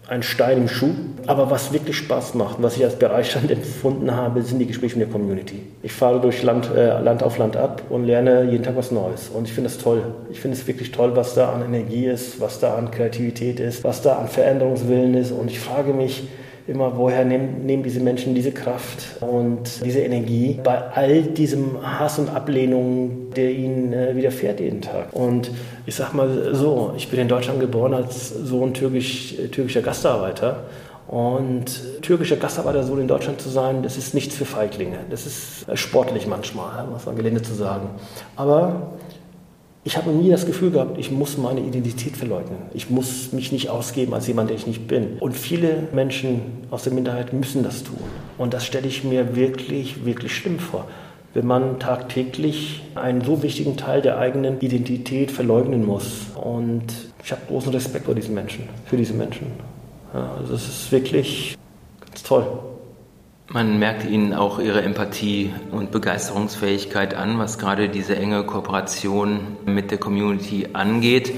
einen Stein im Schuh. Aber was wirklich Spaß macht, was ich als bereichernd <laughs> empfunden habe, sind die Gespräche mit der Community. Ich fahre durch Land, äh, Land auf Land ab und lerne jeden Tag was Neues. Und ich finde es toll. Ich finde es wirklich toll, was da an Energie ist, was da an Kreativität ist, was da an Veränderungswillen ist. Und ich frage mich, immer, woher nehmen, nehmen diese Menschen diese Kraft und diese Energie bei all diesem Hass und Ablehnung, der ihnen äh, widerfährt jeden Tag. Und ich sag mal so, ich bin in Deutschland geboren als Sohn türkisch, äh, türkischer Gastarbeiter. Und türkischer Gastarbeitersohn in Deutschland zu sein, das ist nichts für Feiglinge. Das ist äh, sportlich manchmal, was man Gelände zu sagen. Aber ich habe nie das Gefühl gehabt, ich muss meine Identität verleugnen. Ich muss mich nicht ausgeben als jemand, der ich nicht bin. Und viele Menschen aus der Minderheit müssen das tun. Und das stelle ich mir wirklich, wirklich schlimm vor. Wenn man tagtäglich einen so wichtigen Teil der eigenen Identität verleugnen muss. Und ich habe großen Respekt vor diesen Menschen, für diese Menschen. Ja, also es ist wirklich ganz toll. Man merkt Ihnen auch Ihre Empathie und Begeisterungsfähigkeit an, was gerade diese enge Kooperation mit der Community angeht.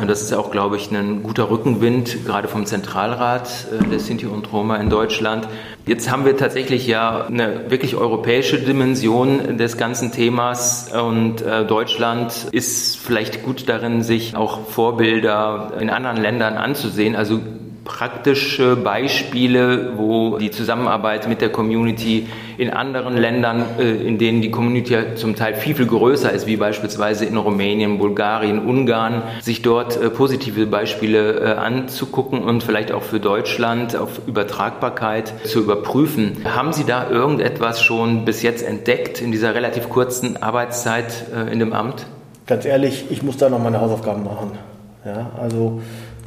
Und das ist auch, glaube ich, ein guter Rückenwind, gerade vom Zentralrat äh, der Sinti und Roma in Deutschland. Jetzt haben wir tatsächlich ja eine wirklich europäische Dimension des ganzen Themas und äh, Deutschland ist vielleicht gut darin, sich auch Vorbilder in anderen Ländern anzusehen. Also praktische Beispiele, wo die Zusammenarbeit mit der Community in anderen Ländern, äh, in denen die Community zum Teil viel, viel größer ist, wie beispielsweise in Rumänien, Bulgarien, Ungarn, sich dort äh, positive Beispiele äh, anzugucken und vielleicht auch für Deutschland auf Übertragbarkeit zu überprüfen. Haben Sie da irgendetwas schon bis jetzt entdeckt in dieser relativ kurzen Arbeitszeit in dem Amt? Ganz ehrlich, ich muss da noch meine Hausaufgaben machen. Ja, also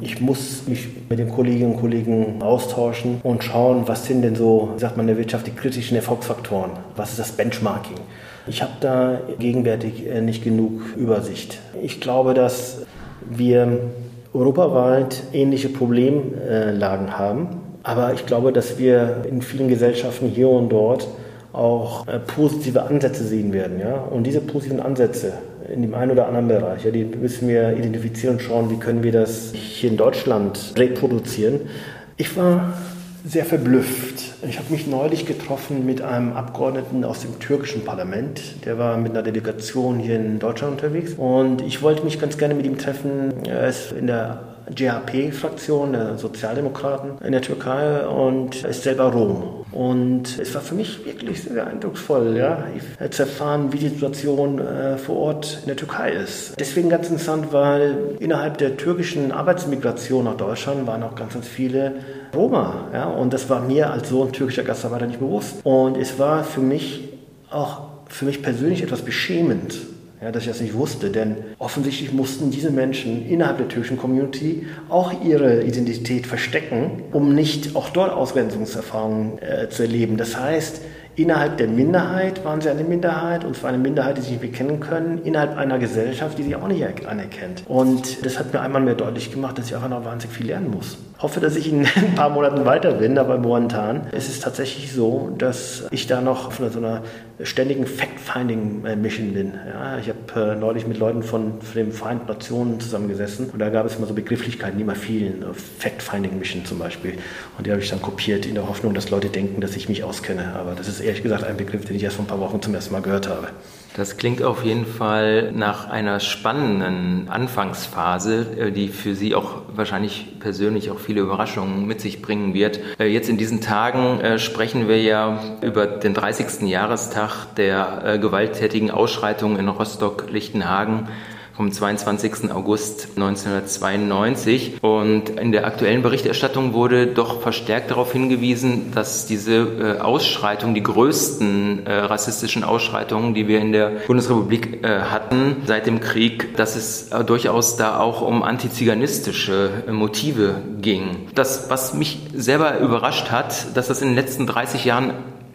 ich muss mich mit den Kolleginnen und Kollegen austauschen und schauen, was sind denn so, sagt man in der Wirtschaft, die kritischen Erfolgsfaktoren. Was ist das Benchmarking? Ich habe da gegenwärtig äh, nicht genug Übersicht. Ich glaube, dass wir europaweit ähnliche Problemlagen haben. Aber ich glaube, dass wir in vielen Gesellschaften hier und dort auch äh, positive Ansätze sehen werden. Ja? Und diese positiven Ansätze in dem einen oder anderen Bereich, ja, die müssen wir identifizieren und schauen, wie können wir das hier in Deutschland reproduzieren. Ich war sehr verblüfft. Ich habe mich neulich getroffen mit einem Abgeordneten aus dem türkischen Parlament. Der war mit einer Delegation hier in Deutschland unterwegs. Und ich wollte mich ganz gerne mit ihm treffen. Er ist in der GHP-Fraktion der Sozialdemokraten in der Türkei und ist selber Rom. Und es war für mich wirklich sehr eindrucksvoll, ja, zu erfahren, wie die Situation äh, vor Ort in der Türkei ist. Deswegen ganz interessant, weil innerhalb der türkischen Arbeitsmigration nach Deutschland waren auch ganz, ganz viele Roma. Ja, und das war mir als Sohn türkischer Gastarbeiter nicht bewusst. Und es war für mich auch für mich persönlich etwas beschämend, ja, dass ich das nicht wusste, denn offensichtlich mussten diese Menschen innerhalb der türkischen Community auch ihre Identität verstecken, um nicht auch dort Ausgrenzungserfahrungen äh, zu erleben. Das heißt, Innerhalb der Minderheit waren sie eine Minderheit und zwar eine Minderheit, die sich nicht bekennen können, innerhalb einer Gesellschaft, die sie auch nicht anerkennt. Und das hat mir einmal mehr deutlich gemacht, dass ich einfach noch wahnsinnig viel lernen muss. Hoffe, dass ich in <laughs> ein paar Monaten weiter bin, aber momentan ist es tatsächlich so, dass ich da noch auf so einer ständigen Fact-Finding-Mission bin. Ja, ich habe äh, neulich mit Leuten von, von den Vereinten Nationen zusammengesessen und da gab es immer so Begrifflichkeiten, die immer fielen. Fact-Finding-Mission zum Beispiel. Und die habe ich dann kopiert in der Hoffnung, dass Leute denken, dass ich mich auskenne. Aber das ist ehrlich gesagt ein Begriff, den ich erst vor ein paar Wochen zum ersten Mal gehört habe. Das klingt auf jeden Fall nach einer spannenden Anfangsphase, äh, die für Sie auch wahrscheinlich persönlich auch viele Überraschungen mit sich bringen wird. Äh, jetzt in diesen Tagen äh, sprechen wir ja über den 30. Jahrestag der gewalttätigen Ausschreitungen in Rostock-Lichtenhagen vom 22. August 1992. Und in der aktuellen Berichterstattung wurde doch verstärkt darauf hingewiesen, dass diese äh, Ausschreitungen, die größten äh, rassistischen Ausschreitungen, die wir in der Bundesrepublik äh, hatten seit dem Krieg, dass es äh, durchaus da auch um antiziganistische äh, Motive ging. Das, was mich selber überrascht hat, dass das in den letzten 30 Jahren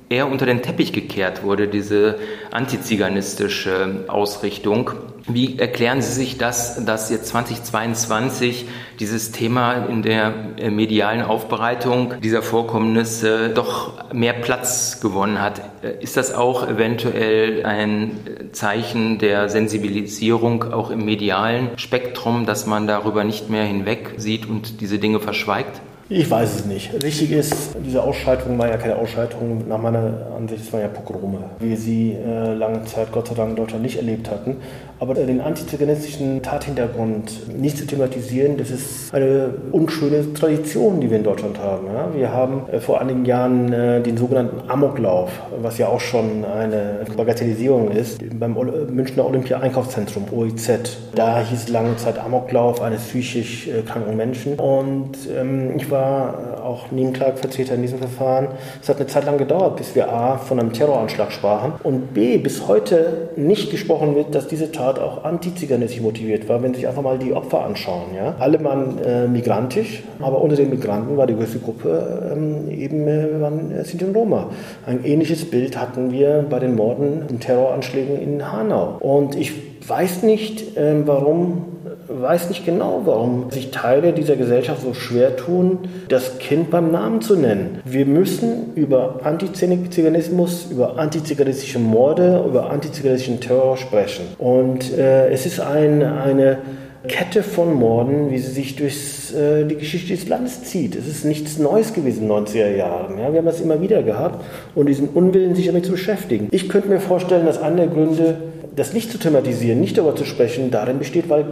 eher unter den Teppich gekehrt wurde, diese antiziganistische Ausrichtung. Wie erklären Sie sich das, dass jetzt 2022 dieses Thema in der äh, medialen Aufbereitung dieser Vorkommnisse doch mehr Platz gewonnen hat? Äh, ist das auch eventuell ein Zeichen der Sensibilisierung auch im medialen Spektrum, dass man darüber nicht mehr hinweg sieht und diese Dinge verschweigt? Ich weiß es nicht. Richtig ist, diese Ausschaltung war ja keine Ausschaltung, nach meiner Ansicht, es waren ja Pogrome, wie sie äh, lange Zeit Gott sei Dank in Deutschland nicht erlebt hatten. Aber den antiziganistischen Tathintergrund nicht zu thematisieren, das ist eine unschöne Tradition, die wir in Deutschland haben. Wir haben äh, vor einigen Jahren äh, den sogenannten Amoklauf, was ja auch schon eine Bagatellisierung ist, beim Münchner Olympia-Einkaufszentrum, OIZ. Da hieß lange Zeit Amoklauf eines psychisch äh, kranken Menschen. Und ähm, ich war äh, auch Nebenklagevertreter in diesem Verfahren. Es hat eine Zeit lang gedauert, bis wir A von einem Terroranschlag sprachen und B bis heute nicht gesprochen wird, dass diese Tat auch antiziganistisch motiviert war, wenn Sie sich einfach mal die Opfer anschauen. Ja? Alle waren äh, migrantisch, aber unter den Migranten war die größte Gruppe ähm, eben äh, waren äh, Sinti und Roma. Ein ähnliches Bild hatten wir bei den Morden und Terroranschlägen in Hanau. Und ich weiß nicht, äh, warum weiß nicht genau, warum sich Teile dieser Gesellschaft so schwer tun, das Kind beim Namen zu nennen. Wir müssen über Antiziganismus, über antiziganistische Morde, über antiziganistischen Terror sprechen. Und äh, es ist ein, eine Kette von Morden, wie sie sich durch äh, die Geschichte des Landes zieht. Es ist nichts Neues gewesen in den 90er Jahren. Ja? Wir haben das immer wieder gehabt und diesen Unwillen, sich damit zu beschäftigen. Ich könnte mir vorstellen, dass einer der Gründe das nicht zu thematisieren, nicht darüber zu sprechen, darin besteht, weil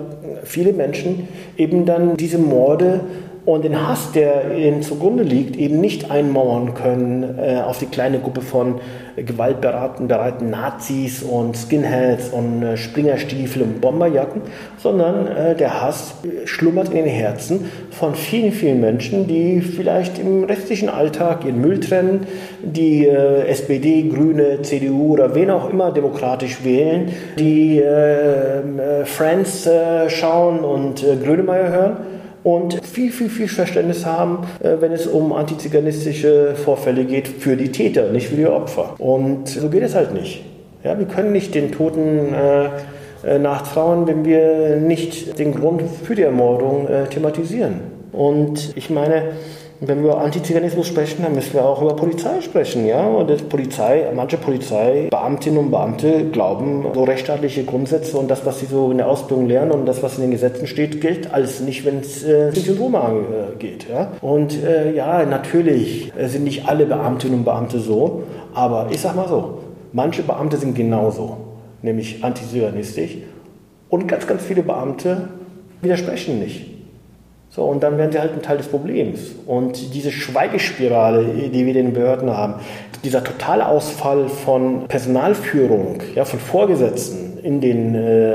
viele Menschen eben dann diese Morde und den Hass, der ihnen zugrunde liegt, eben nicht einmauern können äh, auf die kleine Gruppe von gewaltbereiten bereiten Nazis und Skinheads und äh, Springerstiefel und Bomberjacken, sondern äh, der Hass schlummert in den Herzen von vielen, vielen Menschen, die vielleicht im restlichen Alltag ihren Müll trennen, die äh, SPD, Grüne, CDU oder wen auch immer demokratisch wählen, die äh, Friends schauen und Grönemeyer hören und viel, viel, viel Verständnis haben, äh, wenn es um antiziganistische Vorfälle geht, für die Täter, nicht für die Opfer. Und so geht es halt nicht. Ja, wir können nicht den Toten äh, äh, nachtrauern, wenn wir nicht den Grund für die Ermordung äh, thematisieren. Und ich meine, wenn wir über Antiziganismus sprechen, dann müssen wir auch über Polizei sprechen, ja. Und das Polizei, manche Polizeibeamtinnen und Beamte glauben, so rechtsstaatliche Grundsätze und das, was sie so in der Ausbildung lernen und das, was in den Gesetzen steht, gilt alles nicht, wenn es äh, um Roma geht, ja. Und äh, ja, natürlich sind nicht alle Beamtinnen und Beamte so, aber ich sag mal so, manche Beamte sind genauso, nämlich antiziganistisch und ganz, ganz viele Beamte widersprechen nicht. So, und dann werden sie halt ein Teil des Problems. Und diese Schweigespirale, die wir den Behörden haben, dieser Totalausfall von Personalführung, ja, von Vorgesetzten in den, äh,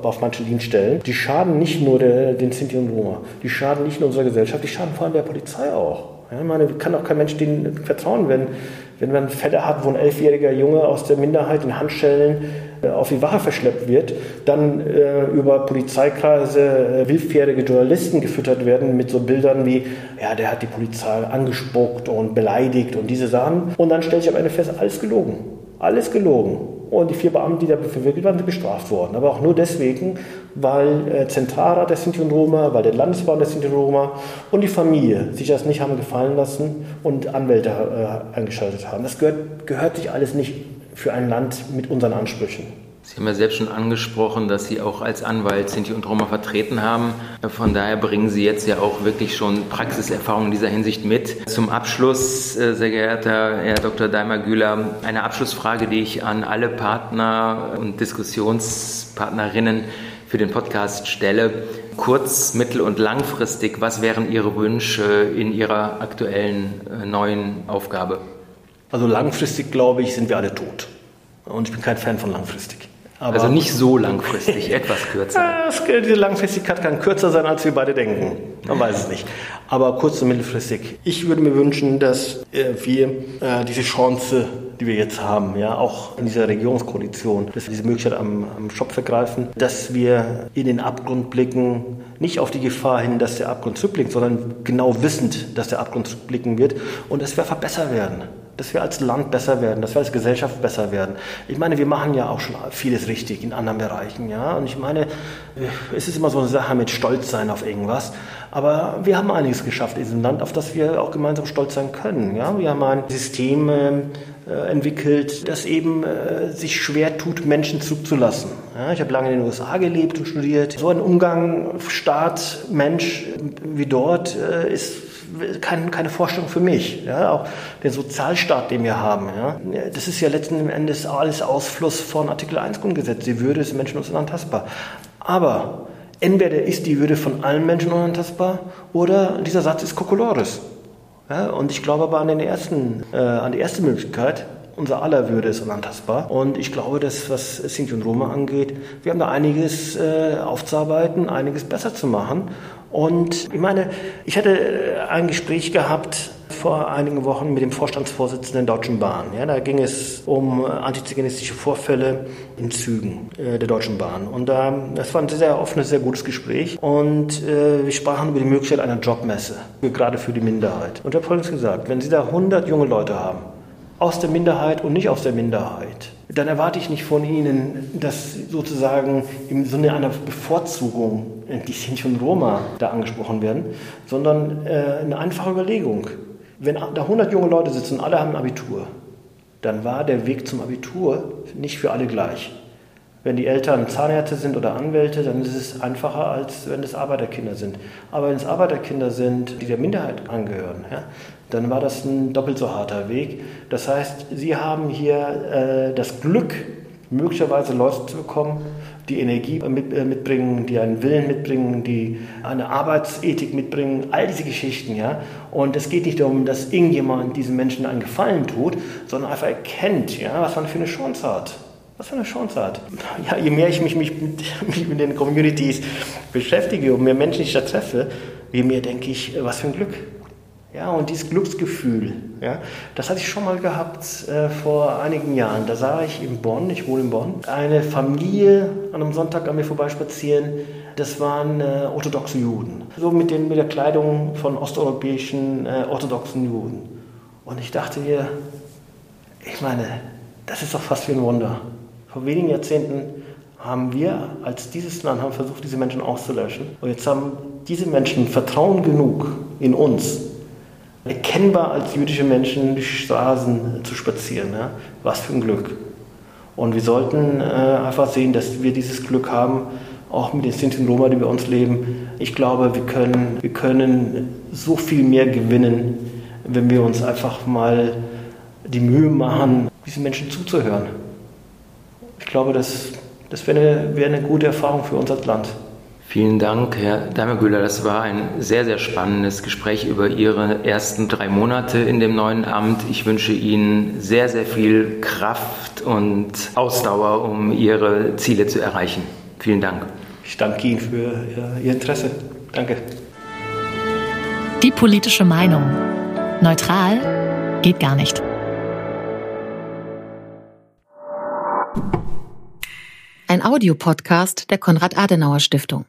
auf manchen Dienststellen, die schaden nicht nur der, den Sinti und Roma, die schaden nicht nur unserer Gesellschaft, die schaden vor allem der Polizei auch. Ja, ich meine, kann auch kein Mensch denen vertrauen, wenn, wenn man Fälle hat, wo ein elfjähriger Junge aus der Minderheit in Handschellen äh, auf die Wache verschleppt wird, dann äh, über Polizeikreise äh, willfährige Journalisten gefüttert werden mit so Bildern wie, ja, der hat die Polizei angespuckt und beleidigt und diese Sachen. Und dann stellt sich am Ende fest, alles gelogen. Alles gelogen. Und die vier Beamten, die dafür verwickelt waren, sind bestraft worden. Aber auch nur deswegen, weil äh, Zentralrat der Sinti und Roma, weil der Landesbahn der Sinti und Roma und die Familie sich das nicht haben gefallen lassen und Anwälte äh, eingeschaltet haben. Das gehört, gehört sich alles nicht für ein Land mit unseren Ansprüchen. Sie haben ja selbst schon angesprochen, dass Sie auch als Anwalt Sinti und Roma vertreten haben. Von daher bringen Sie jetzt ja auch wirklich schon Praxiserfahrung in dieser Hinsicht mit. Zum Abschluss, äh, sehr geehrter Herr Dr. Daimar-Güler, eine Abschlussfrage, die ich an alle Partner und Diskussionspartnerinnen für den Podcast stelle. Kurz-, mittel- und langfristig, was wären Ihre Wünsche in Ihrer aktuellen äh, neuen Aufgabe? Also langfristig, glaube ich, sind wir alle tot. Und ich bin kein Fan von langfristig. Aber also nicht so langfristig, <laughs> etwas kürzer. Ja, diese Langfristigkeit kann kürzer sein, als wir beide denken. Man weiß es nicht. Aber kurz- und mittelfristig. Ich würde mir wünschen, dass äh, wir äh, diese Chance, die wir jetzt haben, ja, auch in dieser Regierungskoalition, dass wir diese Möglichkeit am, am Schopf ergreifen, dass wir in den Abgrund blicken, nicht auf die Gefahr hin, dass der Abgrund zurückblickt, sondern genau wissend, dass der Abgrund zurückblicken wird und dass wir verbessert werden dass wir als Land besser werden, dass wir als Gesellschaft besser werden. Ich meine, wir machen ja auch schon vieles richtig in anderen Bereichen, ja. Und ich meine, es ist immer so eine Sache mit Stolz sein auf irgendwas. Aber wir haben einiges geschafft in diesem Land, auf das wir auch gemeinsam stolz sein können, ja. Wir haben ein System äh, entwickelt, das eben äh, sich schwer tut, Menschen zurückzulassen. Ja, ich habe lange in den USA gelebt und studiert. So ein Umgang Staat, Mensch wie dort äh, ist kein, keine Vorstellung für mich. Ja? Auch der Sozialstaat, den wir haben, ja? das ist ja letzten Endes alles Ausfluss von Artikel 1 Grundgesetz. Die Würde des Menschen ist unantastbar. Aber entweder ist die Würde von allen Menschen unantastbar oder dieser Satz ist Kokolores. Ja? Und ich glaube aber an, den ersten, äh, an die erste Möglichkeit, unser aller Würde ist unantastbar. Und ich glaube, dass was Sinti und Roma angeht, wir haben da einiges äh, aufzuarbeiten, einiges besser zu machen. Und ich meine, ich hatte äh, ein Gespräch gehabt vor einigen Wochen mit dem Vorstandsvorsitzenden der Deutschen Bahn. Ja, da ging es um äh, antiziganistische Vorfälle in Zügen äh, der Deutschen Bahn. Und äh, das war ein sehr offenes, sehr gutes Gespräch. Und äh, wir sprachen über die Möglichkeit einer Jobmesse, gerade für die Minderheit. Und er hat Folgendes gesagt, wenn Sie da 100 junge Leute haben, aus der Minderheit und nicht aus der Minderheit, dann erwarte ich nicht von Ihnen, dass sozusagen im Sinne einer Bevorzugung die Sinti und Roma da angesprochen werden, sondern äh, eine einfache Überlegung. Wenn da 100 junge Leute sitzen und alle haben ein Abitur, dann war der Weg zum Abitur nicht für alle gleich. Wenn die Eltern Zahnärzte sind oder Anwälte, dann ist es einfacher, als wenn es Arbeiterkinder sind. Aber wenn es Arbeiterkinder sind, die der Minderheit angehören, ja, dann war das ein doppelt so harter Weg. Das heißt, Sie haben hier äh, das Glück, möglicherweise Leute zu bekommen, die Energie mit, äh, mitbringen, die einen Willen mitbringen, die eine Arbeitsethik mitbringen, all diese Geschichten, ja. Und es geht nicht darum, dass irgendjemand diesen Menschen einen Gefallen tut, sondern einfach erkennt, ja, was man für eine Chance hat. Was für eine Chance hat. Ja, je mehr ich mich, mich, mit, <laughs> mich mit den Communities beschäftige und mehr Menschen ich da treffe, je mehr denke ich, was für ein Glück. Ja, und dieses Glücksgefühl, ja, das hatte ich schon mal gehabt äh, vor einigen Jahren. Da sah ich in Bonn, ich wohne in Bonn, eine Familie an einem Sonntag an mir vorbeispazieren. Das waren äh, orthodoxe Juden. So mit, den, mit der Kleidung von osteuropäischen äh, orthodoxen Juden. Und ich dachte mir, ich meine, das ist doch fast wie ein Wunder. Vor wenigen Jahrzehnten haben wir als dieses Land haben versucht, diese Menschen auszulöschen. Und jetzt haben diese Menschen Vertrauen genug in uns, erkennbar als jüdische Menschen die Straßen zu spazieren. Ja? Was für ein Glück. Und wir sollten äh, einfach sehen, dass wir dieses Glück haben, auch mit den Sinti und Roma, die bei uns leben. Ich glaube, wir können, wir können so viel mehr gewinnen, wenn wir uns einfach mal die Mühe machen, diesen Menschen zuzuhören. Ich glaube, das, das wäre eine, wär eine gute Erfahrung für unser Land. Vielen Dank, Herr Damergüler. Das war ein sehr, sehr spannendes Gespräch über Ihre ersten drei Monate in dem neuen Amt. Ich wünsche Ihnen sehr, sehr viel Kraft und Ausdauer, um Ihre Ziele zu erreichen. Vielen Dank. Ich danke Ihnen für Ihr Interesse. Danke. Die politische Meinung. Neutral geht gar nicht. Ein Audiopodcast der Konrad-Adenauer Stiftung.